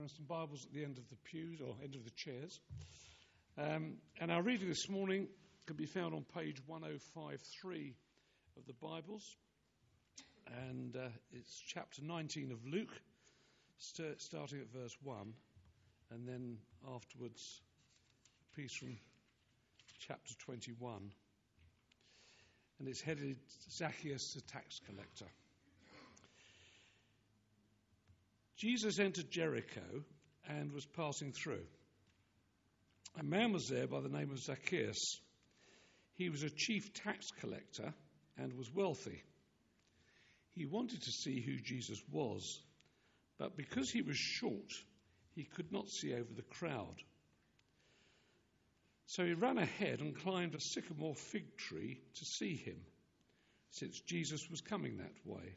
Some Bibles at the end of the pews or end of the chairs. Um, and our reading this morning can be found on page 1053 of the Bibles. And uh, it's chapter 19 of Luke, st- starting at verse 1, and then afterwards, a piece from chapter 21. And it's headed Zacchaeus the tax collector. Jesus entered Jericho and was passing through. A man was there by the name of Zacchaeus. He was a chief tax collector and was wealthy. He wanted to see who Jesus was, but because he was short, he could not see over the crowd. So he ran ahead and climbed a sycamore fig tree to see him, since Jesus was coming that way.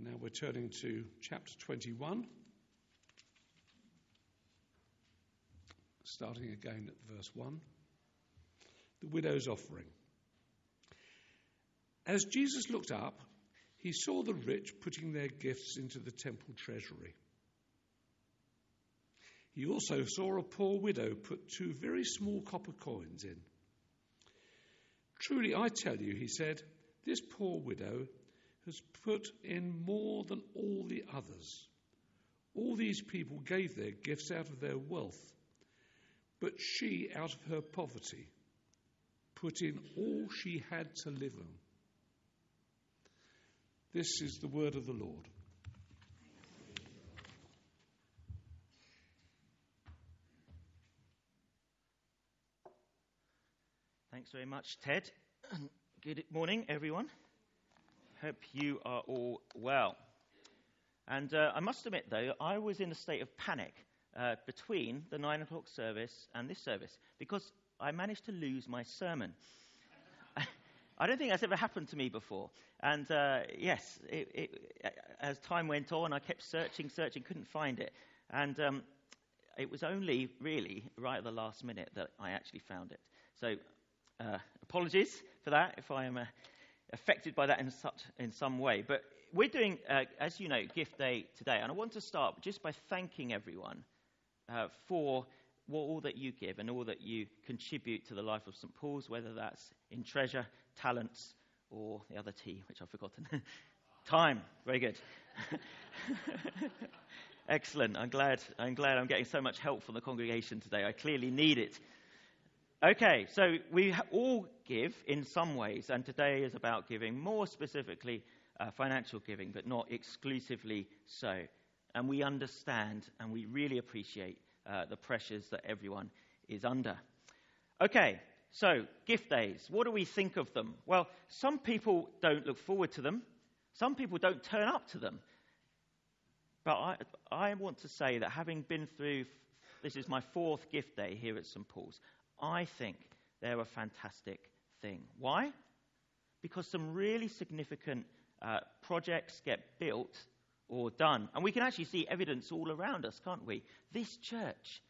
Now we're turning to chapter 21, starting again at verse 1. The widow's offering. As Jesus looked up, he saw the rich putting their gifts into the temple treasury. He also saw a poor widow put two very small copper coins in. Truly, I tell you, he said, this poor widow has put in more than all the others. All these people gave their gifts out of their wealth, but she, out of her poverty, put in all she had to live on. This is the word of the Lord. Thanks very much, Ted. Good morning, everyone. Hope you are all well. And uh, I must admit, though, I was in a state of panic uh, between the nine o'clock service and this service because I managed to lose my sermon. I don't think that's ever happened to me before. And uh, yes, it, it, as time went on, I kept searching, searching, couldn't find it. And um, it was only really right at the last minute that I actually found it. So uh, apologies for that if I am affected by that in, such, in some way. But we're doing, uh, as you know, Gift Day today, and I want to start just by thanking everyone uh, for all that you give and all that you contribute to the life of St. Paul's, whether that's in treasure, talents, or the other T, which I've forgotten. Time. Very good. Excellent. I'm glad, I'm glad I'm getting so much help from the congregation today. I clearly need it. Okay, so we all give in some ways, and today is about giving, more specifically uh, financial giving, but not exclusively so. And we understand and we really appreciate uh, the pressures that everyone is under. Okay, so gift days. What do we think of them? Well, some people don't look forward to them, some people don't turn up to them. But I, I want to say that having been through, this is my fourth gift day here at St. Paul's, I think they're a fantastic thing. Why? Because some really significant uh, projects get built or done. And we can actually see evidence all around us, can't we? This church,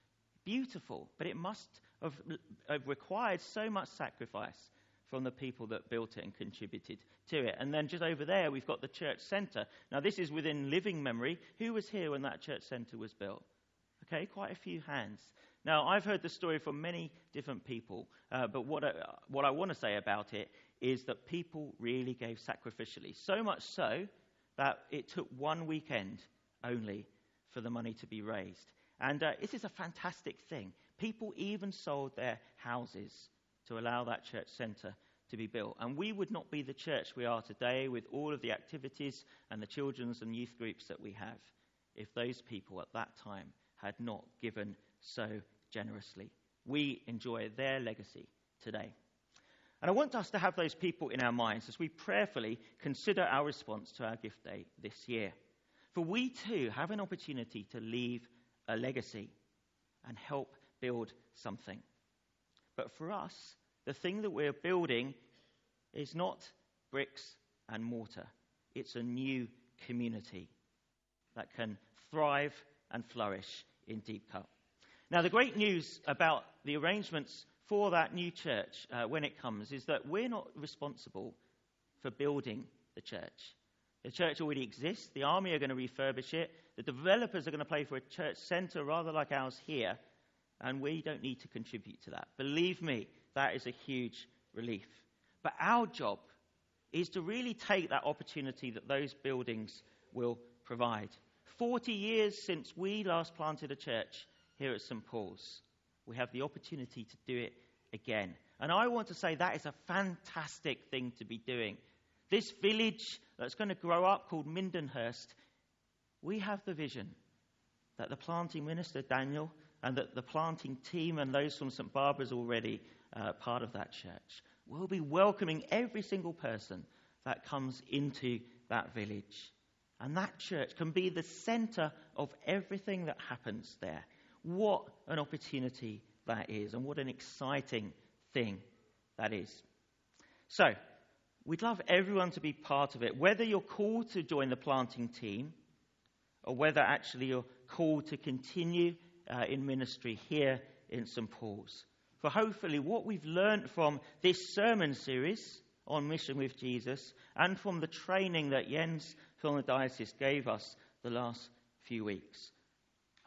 beautiful, but it must have, have required so much sacrifice from the people that built it and contributed to it. And then just over there, we've got the church centre. Now, this is within living memory. Who was here when that church centre was built? Okay, quite a few hands. Now, I've heard the story from many different people, uh, but what I, what I want to say about it is that people really gave sacrificially. So much so that it took one weekend only for the money to be raised. And uh, this is a fantastic thing. People even sold their houses to allow that church centre to be built. And we would not be the church we are today with all of the activities and the children's and youth groups that we have if those people at that time had not given so generously. We enjoy their legacy today. And I want us to have those people in our minds as we prayerfully consider our response to our gift day this year. For we too have an opportunity to leave a legacy and help build something. But for us, the thing that we're building is not bricks and mortar, it's a new community that can thrive and flourish in Deepcut. Now, the great news about the arrangements for that new church uh, when it comes is that we're not responsible for building the church. The church already exists. The army are going to refurbish it. The developers are going to pay for a church centre rather like ours here. And we don't need to contribute to that. Believe me, that is a huge relief. But our job is to really take that opportunity that those buildings will provide. 40 years since we last planted a church here at St. Paul's, we have the opportunity to do it again. And I want to say that is a fantastic thing to be doing. This village that's going to grow up called Mindenhurst, we have the vision that the planting minister, Daniel, and that the planting team and those from St. Barbara's already uh, part of that church will be welcoming every single person that comes into that village. And that church can be the center of everything that happens there. What an opportunity that is, and what an exciting thing that is. So, we'd love everyone to be part of it, whether you're called to join the planting team or whether actually you're called to continue uh, in ministry here in St. Paul's. For hopefully, what we've learned from this sermon series on mission with Jesus and from the training that Jens from the diocese gave us the last few weeks,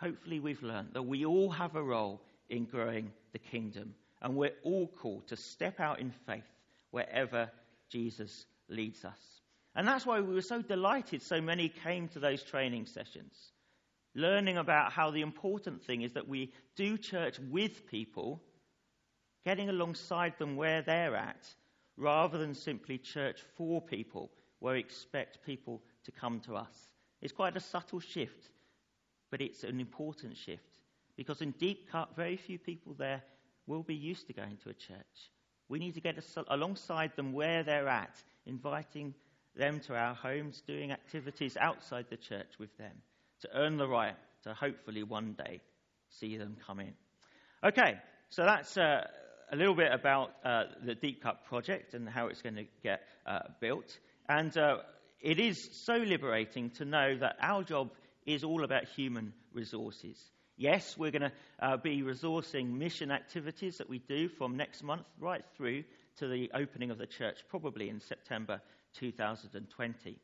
hopefully, we've learned that we all have a role in growing the kingdom and we're all called to step out in faith wherever Jesus leads us. And that's why we were so delighted so many came to those training sessions learning about how the important thing is that we do church with people, getting alongside them where they're at, rather than simply church for people, where we expect people to come to us. It's quite a subtle shift, but it's an important shift. Because in Deepcut, very few people there will be used to going to a church. We need to get alongside them where they're at, inviting them to our homes, doing activities outside the church with them to earn the right to hopefully one day see them come in. Okay, so that's uh, a little bit about uh, the Deepcut project and how it's going to get uh, built. And uh, it is so liberating to know that our job is all about human resources. Yes, we're going to uh, be resourcing mission activities that we do from next month right through to the opening of the church, probably in September 2020.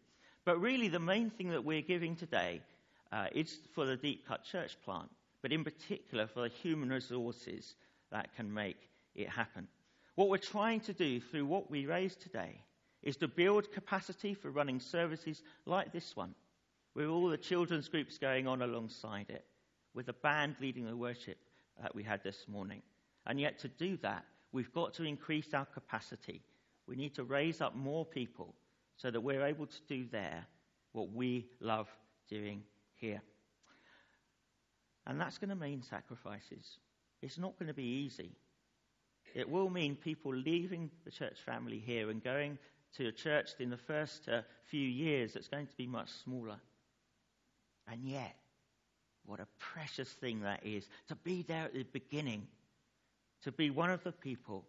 But really, the main thing that we're giving today uh, is for the Deepcut Church plant, but in particular for the human resources that can make it happen. What we're trying to do through what we raise today is to build capacity for running services like this one, with all the children's groups going on alongside it, with the band leading the worship that we had this morning. And yet, to do that, we've got to increase our capacity. We need to raise up more people so that we're able to do there what we love doing here. And that's going to mean sacrifices. It's not going to be easy. It will mean people leaving the church family here and going to a church in the first uh, few years that's going to be much smaller. And yet, what a precious thing that is to be there at the beginning, to be one of the people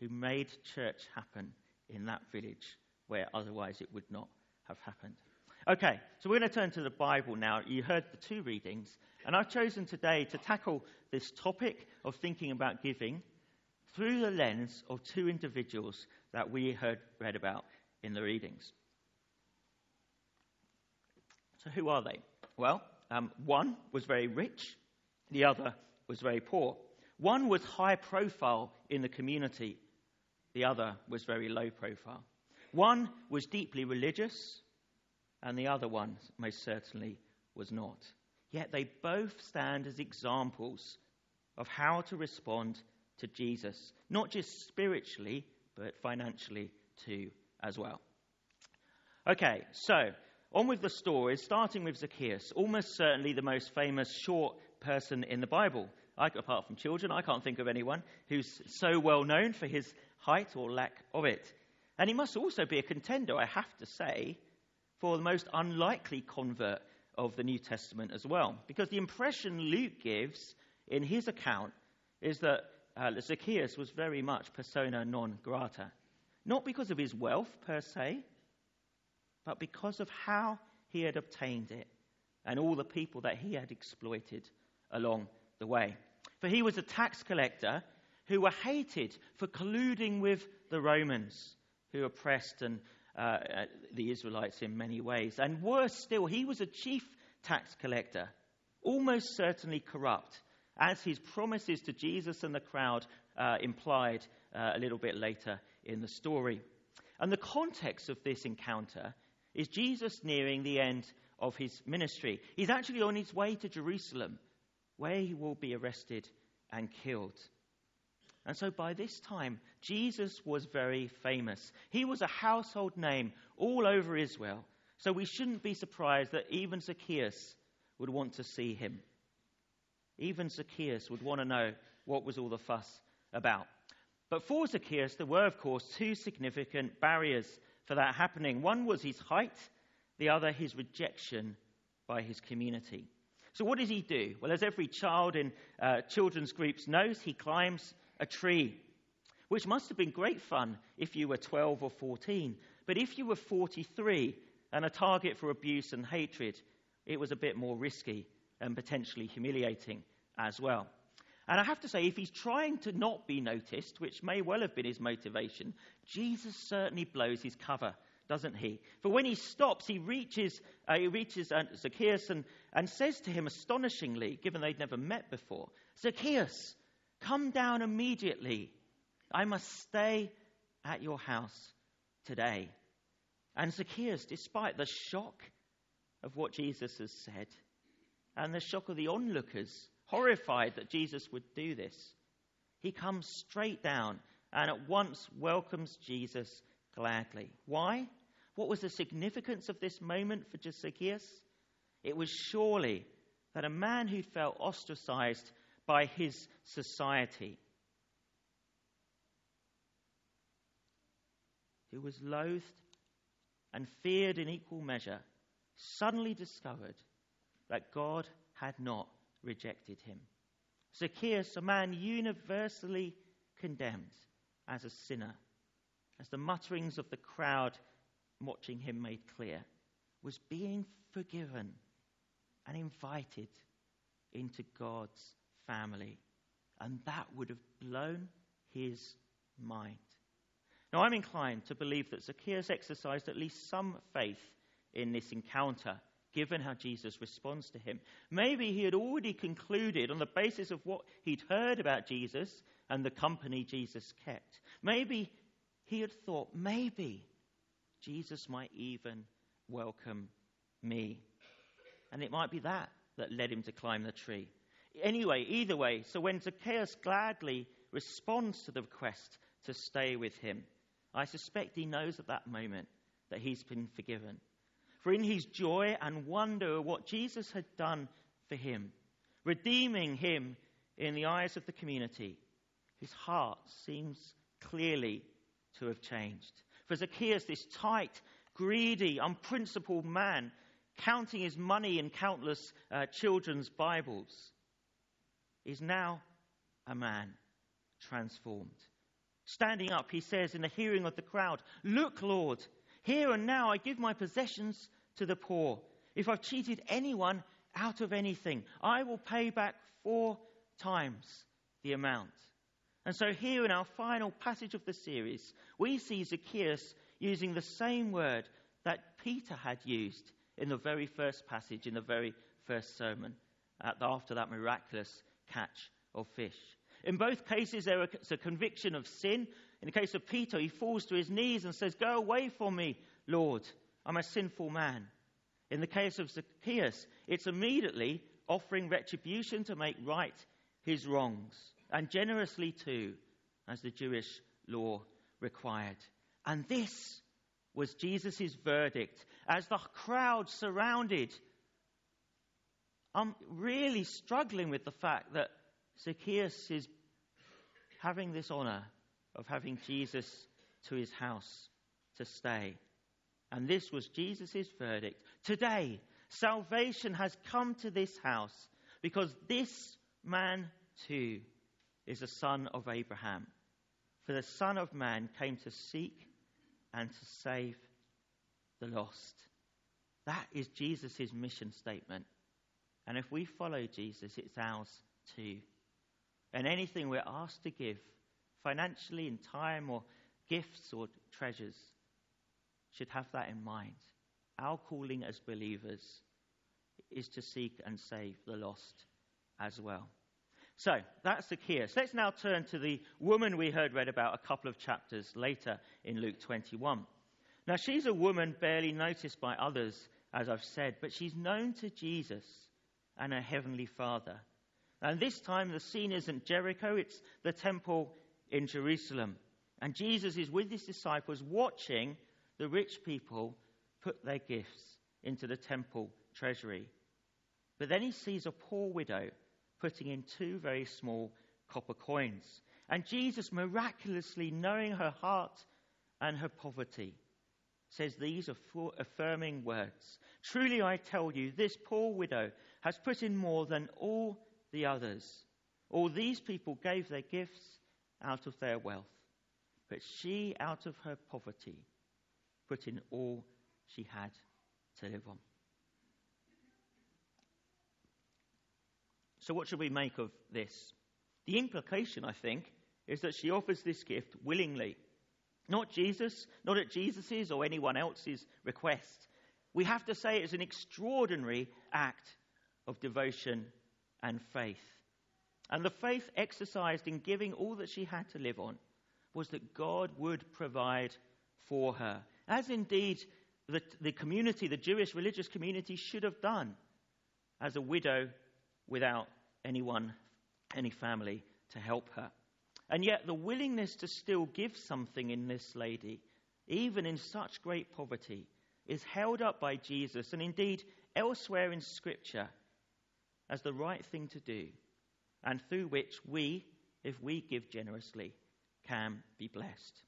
who made church happen in that village where otherwise it would not have happened. Okay, so we're going to turn to the Bible now. You heard the two readings, and I've chosen today to tackle this topic of thinking about giving through the lens of two individuals that we heard read about in the readings. So, who are they? Well, um, one was very rich, the other was very poor. One was high profile in the community, the other was very low profile. One was deeply religious, and the other one most certainly was not. yet they both stand as examples of how to respond to Jesus, not just spiritually, but financially too, as well. Okay, so on with the stories, starting with Zacchaeus, almost certainly the most famous short person in the Bible. I, apart from children, I can't think of anyone who's so well known for his height or lack of it. And he must also be a contender, I have to say, for the most unlikely convert of the New Testament as well. Because the impression Luke gives in his account is that uh, Zacchaeus was very much persona non grata. Not because of his wealth per se, but because of how he had obtained it and all the people that he had exploited along the way. For he was a tax collector who were hated for colluding with the Romans, who oppressed and, uh, uh, the Israelites in many ways. And worse still, he was a chief tax collector, almost certainly corrupt, as his promises to Jesus and the crowd uh, implied uh, a little bit later in the story. And the context of this encounter is Jesus nearing the end of his ministry. He's actually on his way to Jerusalem, where he will be arrested and killed. And so by this time, Jesus was very famous. He was a household name all over Israel. So we shouldn't be surprised that even Zacchaeus would want to see him. Even Zacchaeus would want to know what was all the fuss about. But for Zacchaeus, there were, of course, two significant barriers for that happening. One was his height, the other his rejection by his community. So, what does he do? Well, as every child in uh, children's groups knows, he climbs a tree, which must have been great fun if you were 12 or 14. But if you were 43 and a target for abuse and hatred, it was a bit more risky and potentially humiliating as well. And I have to say, if he's trying to not be noticed, which may well have been his motivation, Jesus certainly blows his cover, doesn't he? For when he stops, he reaches, uh, he reaches uh, Zacchaeus and, and says to him astonishingly, given they'd never met before, Zacchaeus, come down immediately. I must stay at your house today. And Zacchaeus, despite the shock of what Jesus has said and the shock of the onlookers, horrified that Jesus would do this. He comes straight down and at once welcomes Jesus gladly. Why? What was the significance of this moment for Zacchaeus? It was surely that a man who felt ostracized by his society, who was loathed and feared in equal measure, suddenly discovered that God had not rejected him. Zacchaeus, a man universally condemned as a sinner, as the mutterings of the crowd watching him made clear, was being forgiven and invited into God's family. And that would have blown his mind. Now, I'm inclined to believe that Zacchaeus exercised at least some faith in this encounter given how Jesus responds to him. Maybe he had already concluded on the basis of what he'd heard about Jesus and the company Jesus kept. Maybe he had thought, maybe Jesus might even welcome me. And it might be that that led him to climb the tree. Anyway, either way, so when Zacchaeus gladly responds to the request to stay with him, I suspect he knows at that moment that he's been forgiven. For in his joy and wonder at what Jesus had done for him, redeeming him in the eyes of the community, his heart seems clearly to have changed. For Zacchaeus, this tight, greedy, unprincipled man, counting his money in countless uh, children's Bibles, is now a man transformed. Standing up, he says in the hearing of the crowd, Look, Lord, here and now I give my possessions to the poor. If I've cheated anyone out of anything, I will pay back four times the amount. And so, here in our final passage of the series, we see Zacchaeus using the same word that Peter had used in the very first passage, in the very first sermon, after that miraculous catch of fish. In both cases, there is a conviction of sin. In the case of Peter, he falls to his knees and says, Go away from me, Lord. I'm a sinful man. In the case of Zacchaeus, it's immediately offering retribution to make right his wrongs, and generously too, as the Jewish law required. And this was Jesus' verdict as the crowd surrounded. I'm really struggling with the fact that Zacchaeus is having this honor of having Jesus to his house to stay. And this was Jesus' verdict. Today, salvation has come to this house because this man too is a son of Abraham. For the Son of Man came to seek and to save the lost. That is Jesus' mission statement. And if we follow Jesus, it's ours too. And anything we're asked to give, financially, in time, or gifts or treasures, should have that in mind. Our calling as believers is to seek and save the lost as well. So that's the Zacchaeus. Let's now turn to the woman we heard read about a couple of chapters later in Luke 21. Now, she's a woman barely noticed by others, as I've said, but she's known to Jesus and her heavenly Father. And this time, the scene isn't Jericho, it's the temple in Jerusalem. And Jesus is with his disciples watching the rich people put their gifts into the temple treasury. But then he sees a poor widow putting in two very small copper coins. And Jesus, miraculously knowing her heart and her poverty, says these affirming words Truly I tell you, this poor widow has put in more than all the others. All these people gave their gifts out of their wealth, but she, out of her poverty, put in all she had to live on. So, what should we make of this? The implication, I think, is that she offers this gift willingly. Not Jesus, not at Jesus's or anyone else's request. We have to say it's an extraordinary act of devotion and faith. And the faith exercised in giving all that she had to live on was that God would provide for her, as indeed the, the community, the Jewish religious community, should have done as a widow without anyone, any family to help her. And yet, the willingness to still give something in this lady, even in such great poverty, is held up by Jesus and indeed elsewhere in Scripture as the right thing to do, and through which we, if we give generously, can be blessed.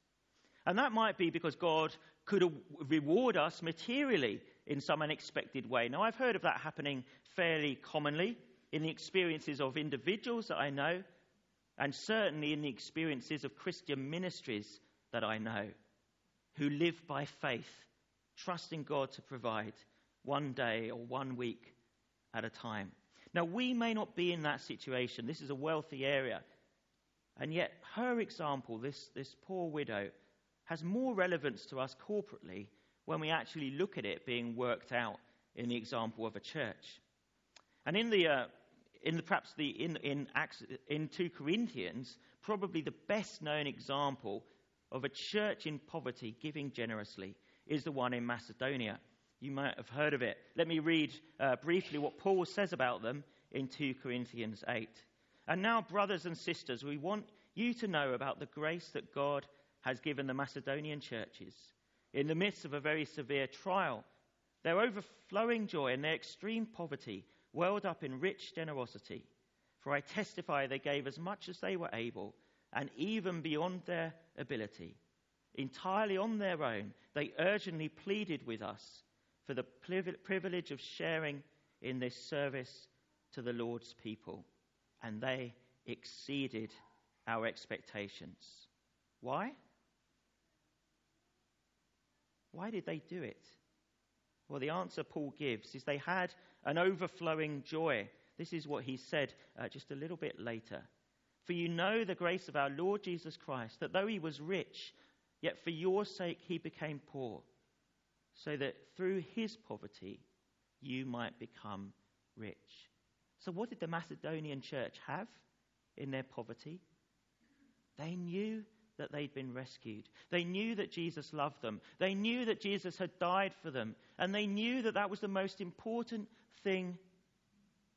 And that might be because God could reward us materially in some unexpected way. Now, I've heard of that happening fairly commonly in the experiences of individuals that I know, and certainly in the experiences of Christian ministries that I know, who live by faith, trusting God to provide one day or one week at a time. Now, we may not be in that situation. This is a wealthy area. And yet, her example, this, this poor widow, has more relevance to us corporately when we actually look at it being worked out in the example of a church. And in the, uh, in the, perhaps the, in, in, Acts, in 2 Corinthians, probably the best known example of a church in poverty giving generously is the one in Macedonia. You might have heard of it. Let me read uh, briefly what Paul says about them in 2 Corinthians 8. And now, brothers and sisters, we want you to know about the grace that God has given the Macedonian churches. In the midst of a very severe trial, their overflowing joy and their extreme poverty welled up in rich generosity. For I testify they gave as much as they were able, and even beyond their ability. Entirely on their own, they urgently pleaded with us for the privilege of sharing in this service to the Lord's people, and they exceeded our expectations. Why? Why did they do it? Well, the answer Paul gives is they had an overflowing joy. This is what he said uh, just a little bit later. For you know the grace of our Lord Jesus Christ, that though he was rich, yet for your sake he became poor, so that through his poverty you might become rich. So, what did the Macedonian church have in their poverty? They knew that they'd been rescued. They knew that Jesus loved them. They knew that Jesus had died for them. And they knew that that was the most important thing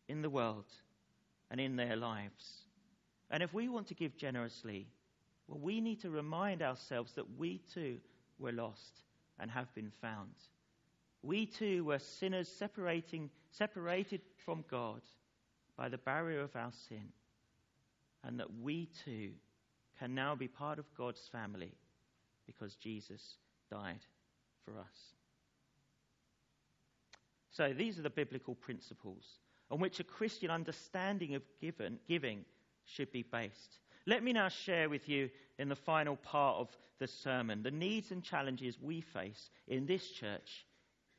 in the world and in their lives. And if we want to give generously, well, we need to remind ourselves that we too were lost and have been found. We too were sinners separating, separated from God by the barrier of our sin, and that we too can now be part of God's family because Jesus died for us. So, these are the biblical principles on which a Christian understanding of given, giving should be based. Let me now share with you in the final part of the sermon the needs and challenges we face in this church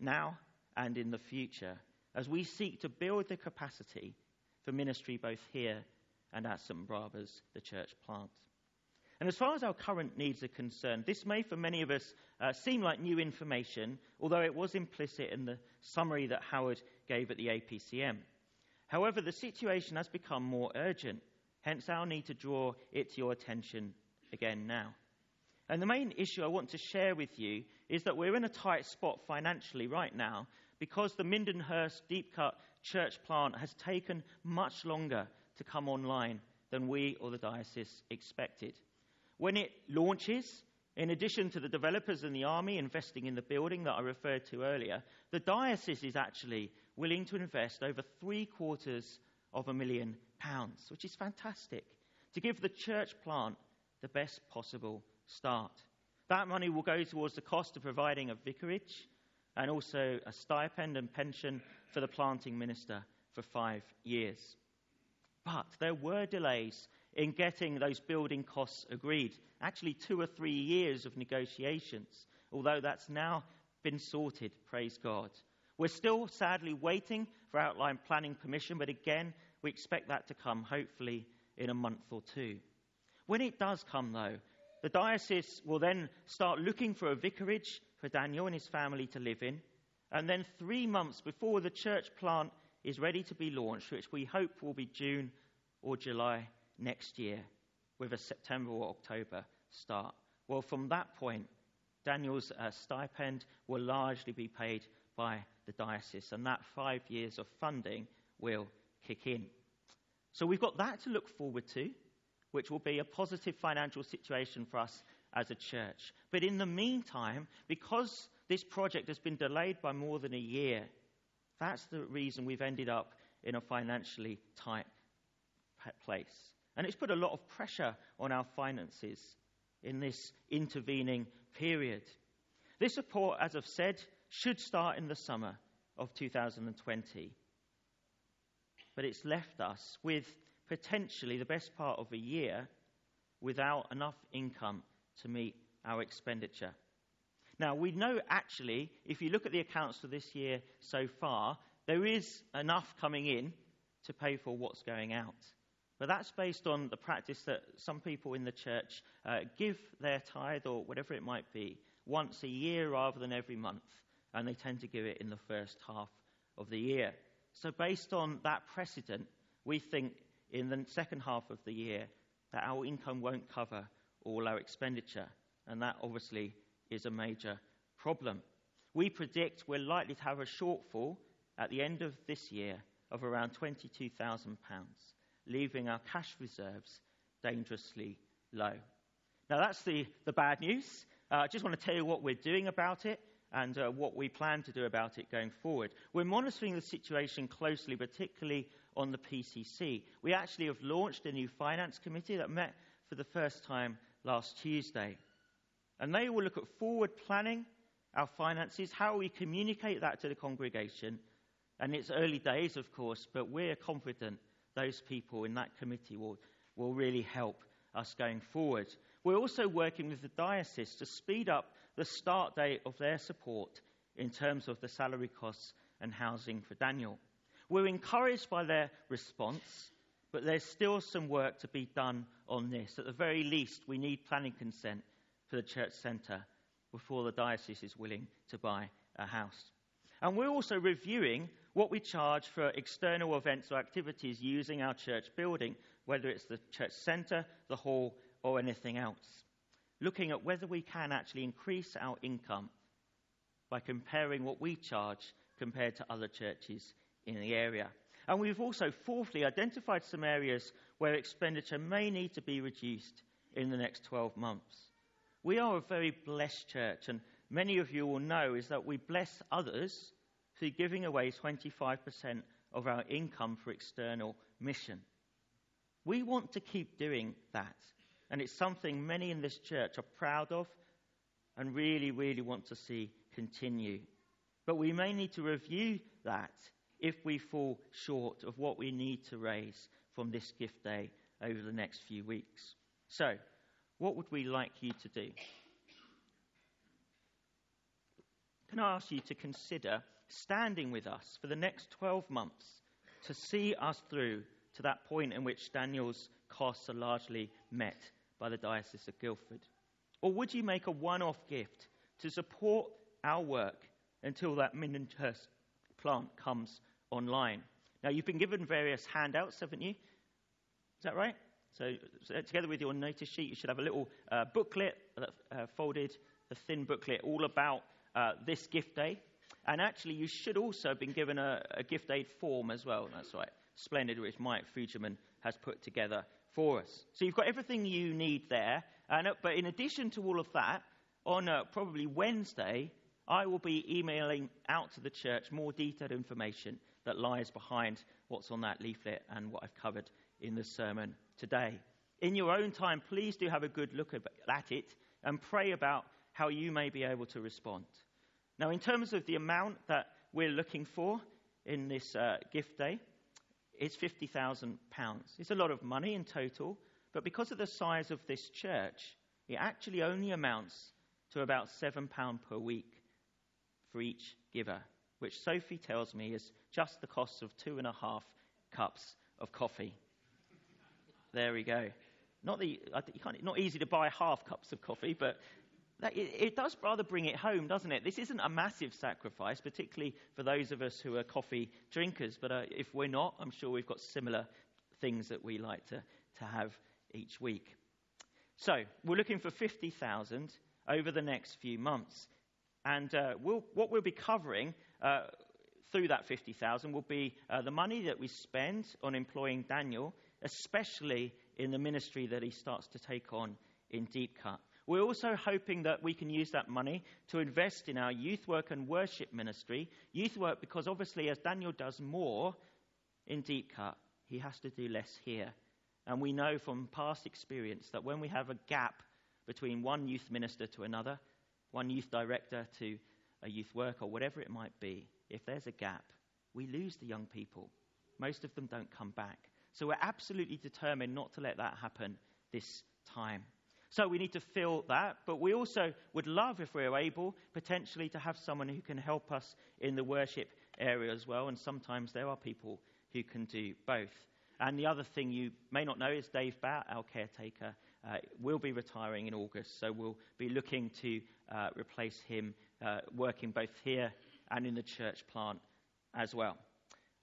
now and in the future as we seek to build the capacity for ministry both here and at St. Barbara's, the church plant. And as far as our current needs are concerned, this may for many of us uh, seem like new information, although it was implicit in the summary that Howard gave at the APCM. However, the situation has become more urgent, hence our need to draw it to your attention again now. And the main issue I want to share with you is that we're in a tight spot financially right now because the Mindenhurst Deepcut church plant has taken much longer to come online than we or the diocese expected. When it launches, in addition to the developers and the army investing in the building that I referred to earlier, the diocese is actually willing to invest over three quarters of a million pounds, which is fantastic, to give the church plant the best possible start. That money will go towards the cost of providing a vicarage and also a stipend and pension for the planting minister for five years. But there were delays in getting those building costs agreed. Actually, two or three years of negotiations, although that's now been sorted, praise God. We're still sadly waiting for outline planning permission, but again, we expect that to come hopefully in a month or two. When it does come, though, the diocese will then start looking for a vicarage for Daniel and his family to live in. And then, three months before the church plant is ready to be launched, which we hope will be June or July next year, with a September or October start. Well, from that point, Daniel's uh, stipend will largely be paid by the diocese, and that five years of funding will kick in. So we've got that to look forward to which will be a positive financial situation for us as a church. But in the meantime, because this project has been delayed by more than a year, that's the reason we've ended up in a financially tight place. And it's put a lot of pressure on our finances in this intervening period. This report, as I've said, should start in the summer of 2020. But it's left us with potentially the best part of a year without enough income to meet our expenditure. Now, we know actually, if you look at the accounts for this year so far, there is enough coming in to pay for what's going out. But that's based on the practice that some people in the church uh, give their tithe or whatever it might be once a year rather than every month, and they tend to give it in the first half of the year. So, based on that precedent, we think in the second half of the year that our income won't cover all our expenditure. And that obviously is a major problem. We predict we're likely to have a shortfall at the end of this year of around £22,000, leaving our cash reserves dangerously low. Now, that's the, the bad news. Uh, I just want to tell you what we're doing about it and uh, what we plan to do about it going forward. We're monitoring the situation closely, particularly on the PCC. We actually have launched a new finance committee that met for the first time last Tuesday. And they will look at forward planning our finances, how we communicate that to the congregation. And it's early days, of course, but we're confident those people in that committee will, will really help us going forward. We're also working with the diocese to speed up the start date of their support in terms of the salary costs and housing for Daniel. We're encouraged by their response, but there's still some work to be done on this. At the very least, we need planning consent for the church centre before the diocese is willing to buy a house. And we're also reviewing what we charge for external events or activities using our church building, whether it's the church centre, the hall, or anything else. Looking at whether we can actually increase our income by comparing what we charge compared to other churches in the area. And we've also, fourthly, identified some areas where expenditure may need to be reduced in the next 12 months. We are a very blessed church, and many of you will know is that we bless others through giving away 25% of our income for external mission. We want to keep doing that, and it's something many in this church are proud of and really, really want to see continue. But we may need to review that if we fall short of what we need to raise from this gift day over the next few weeks. So, what would we like you to do? Can I ask you to consider standing with us for the next 12 months to see us through to that point in which Daniel's costs are largely met by the Diocese of Guildford? Or would you make a one off gift to support our work until that Mindenhurst plant comes online? Now, you've been given various handouts, haven't you? Is that right? So, so together with your notice sheet, you should have a little uh, booklet, uh, folded, a thin booklet, all about uh, this gift day. And actually, you should also have been given a, a gift aid form as well. That's right. Splendid, which Mike Fugerman has put together for us. So you've got everything you need there. And, uh, but in addition to all of that, on uh, probably Wednesday, I will be emailing out to the church more detailed information that lies behind what's on that leaflet and what I've covered in the sermon today. In your own time, please do have a good look at it and pray about how you may be able to respond. Now, in terms of the amount that we're looking for in this uh, gift day, it's £50,000. It's a lot of money in total, but because of the size of this church, it actually only amounts to about £7 per week for each giver, which Sophie tells me is just the cost of two and a half cups of coffee. there we go. Not, the, not easy to buy half cups of coffee, but that, it, it, does rather bring it home, doesn't it? This isn't a massive sacrifice, particularly for those of us who are coffee drinkers. But uh, if we're not, I'm sure we've got similar things that we like to, to have each week. So we're looking for 50,000 over the next few months. And uh, we'll, what we'll be covering uh, through that 50,000 will be uh, the money that we spend on employing Daniel, especially in the ministry that he starts to take on in Deepcut. We're also hoping that we can use that money to invest in our youth work and worship ministry. Youth work, because obviously, as Daniel does more in Deepcut, he has to do less here. And we know from past experience that when we have a gap between one youth minister to another, one youth director to a youth worker, whatever it might be, if there's a gap, we lose the young people. Most of them don't come back. So we're absolutely determined not to let that happen this time. So we need to fill that, but we also would love, if we're able, potentially to have someone who can help us in the worship area as well. And sometimes there are people who can do both. And the other thing you may not know is Dave Batt, our caretaker, uh, will be retiring in August. So we'll be looking to uh, replace him, uh, working both here and in the church plant as well.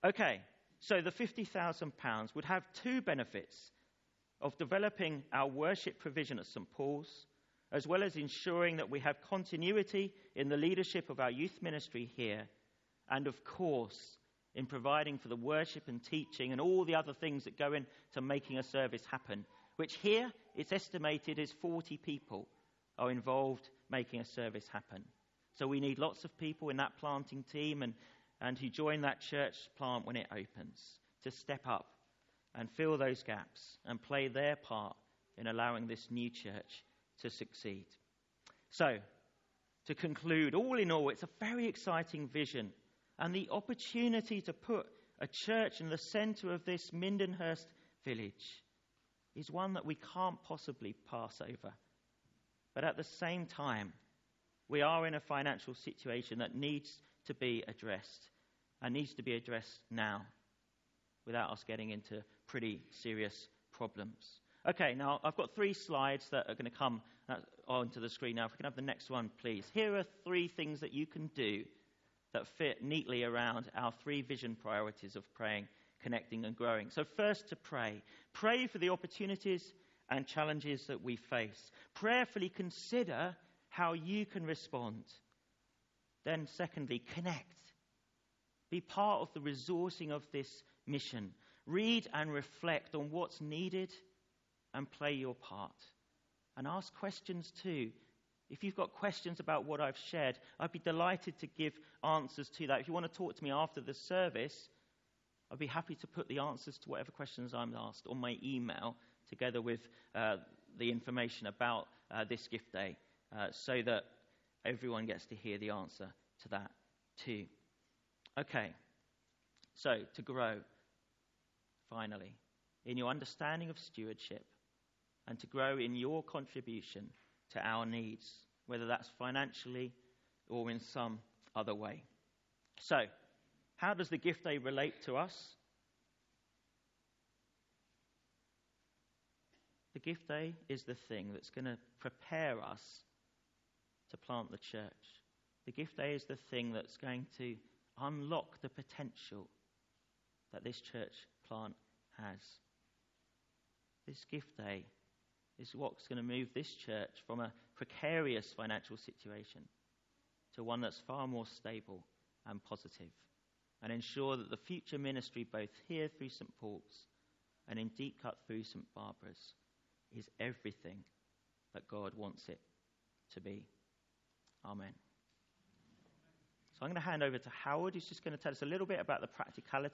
Okay, so the £50,000 would have two benefits of developing our worship provision at St. Paul's, as well as ensuring that we have continuity in the leadership of our youth ministry here, and of course, in providing for the worship and teaching and all the other things that go into making a service happen, which here it's estimated is 40 people are involved making a service happen. So we need lots of people in that planting team and, and who join that church plant when it opens to step up and fill those gaps and play their part in allowing this new church to succeed. So, to conclude, all in all, it's a very exciting vision and the opportunity to put a church in the centre of this Mindenhurst village is one that we can't possibly pass over. But at the same time, we are in a financial situation that needs to be addressed and needs to be addressed now without us getting into pretty serious problems. Okay, now I've got three slides that are going to come uh, onto the screen now. If we can have the next one, please. Here are three things that you can do that fit neatly around our three vision priorities of praying, connecting, and growing. So, first, to pray. Pray for the opportunities and challenges that we face. Prayerfully consider how you can respond. Then, secondly, connect. Be part of the resourcing of this mission. Read and reflect on what's needed and play your part. And ask questions too. If you've got questions about what I've shared, I'd be delighted to give answers to that. If you want to talk to me after the service, I'd be happy to put the answers to whatever questions I'm asked on my email together with uh, the information about uh, this gift day uh, so that everyone gets to hear the answer to that too. Okay, so to grow, finally, in your understanding of stewardship and to grow in your contribution to our needs, whether that's financially or in some other way. So, how does the gift day relate to us? The gift day is the thing that's going to prepare us to plant the church. The gift day is the thing that's going to unlock the potential that this church plant has. This gift day is what's going to move this church from a precarious financial situation to one that's far more stable and positive and ensure that the future ministry, both here through St. Paul's and in Deepcut through St. Barbara's, is everything that God wants it to be. Amen. So I'm going to hand over to Howard, who's just going to tell us a little bit about the practicality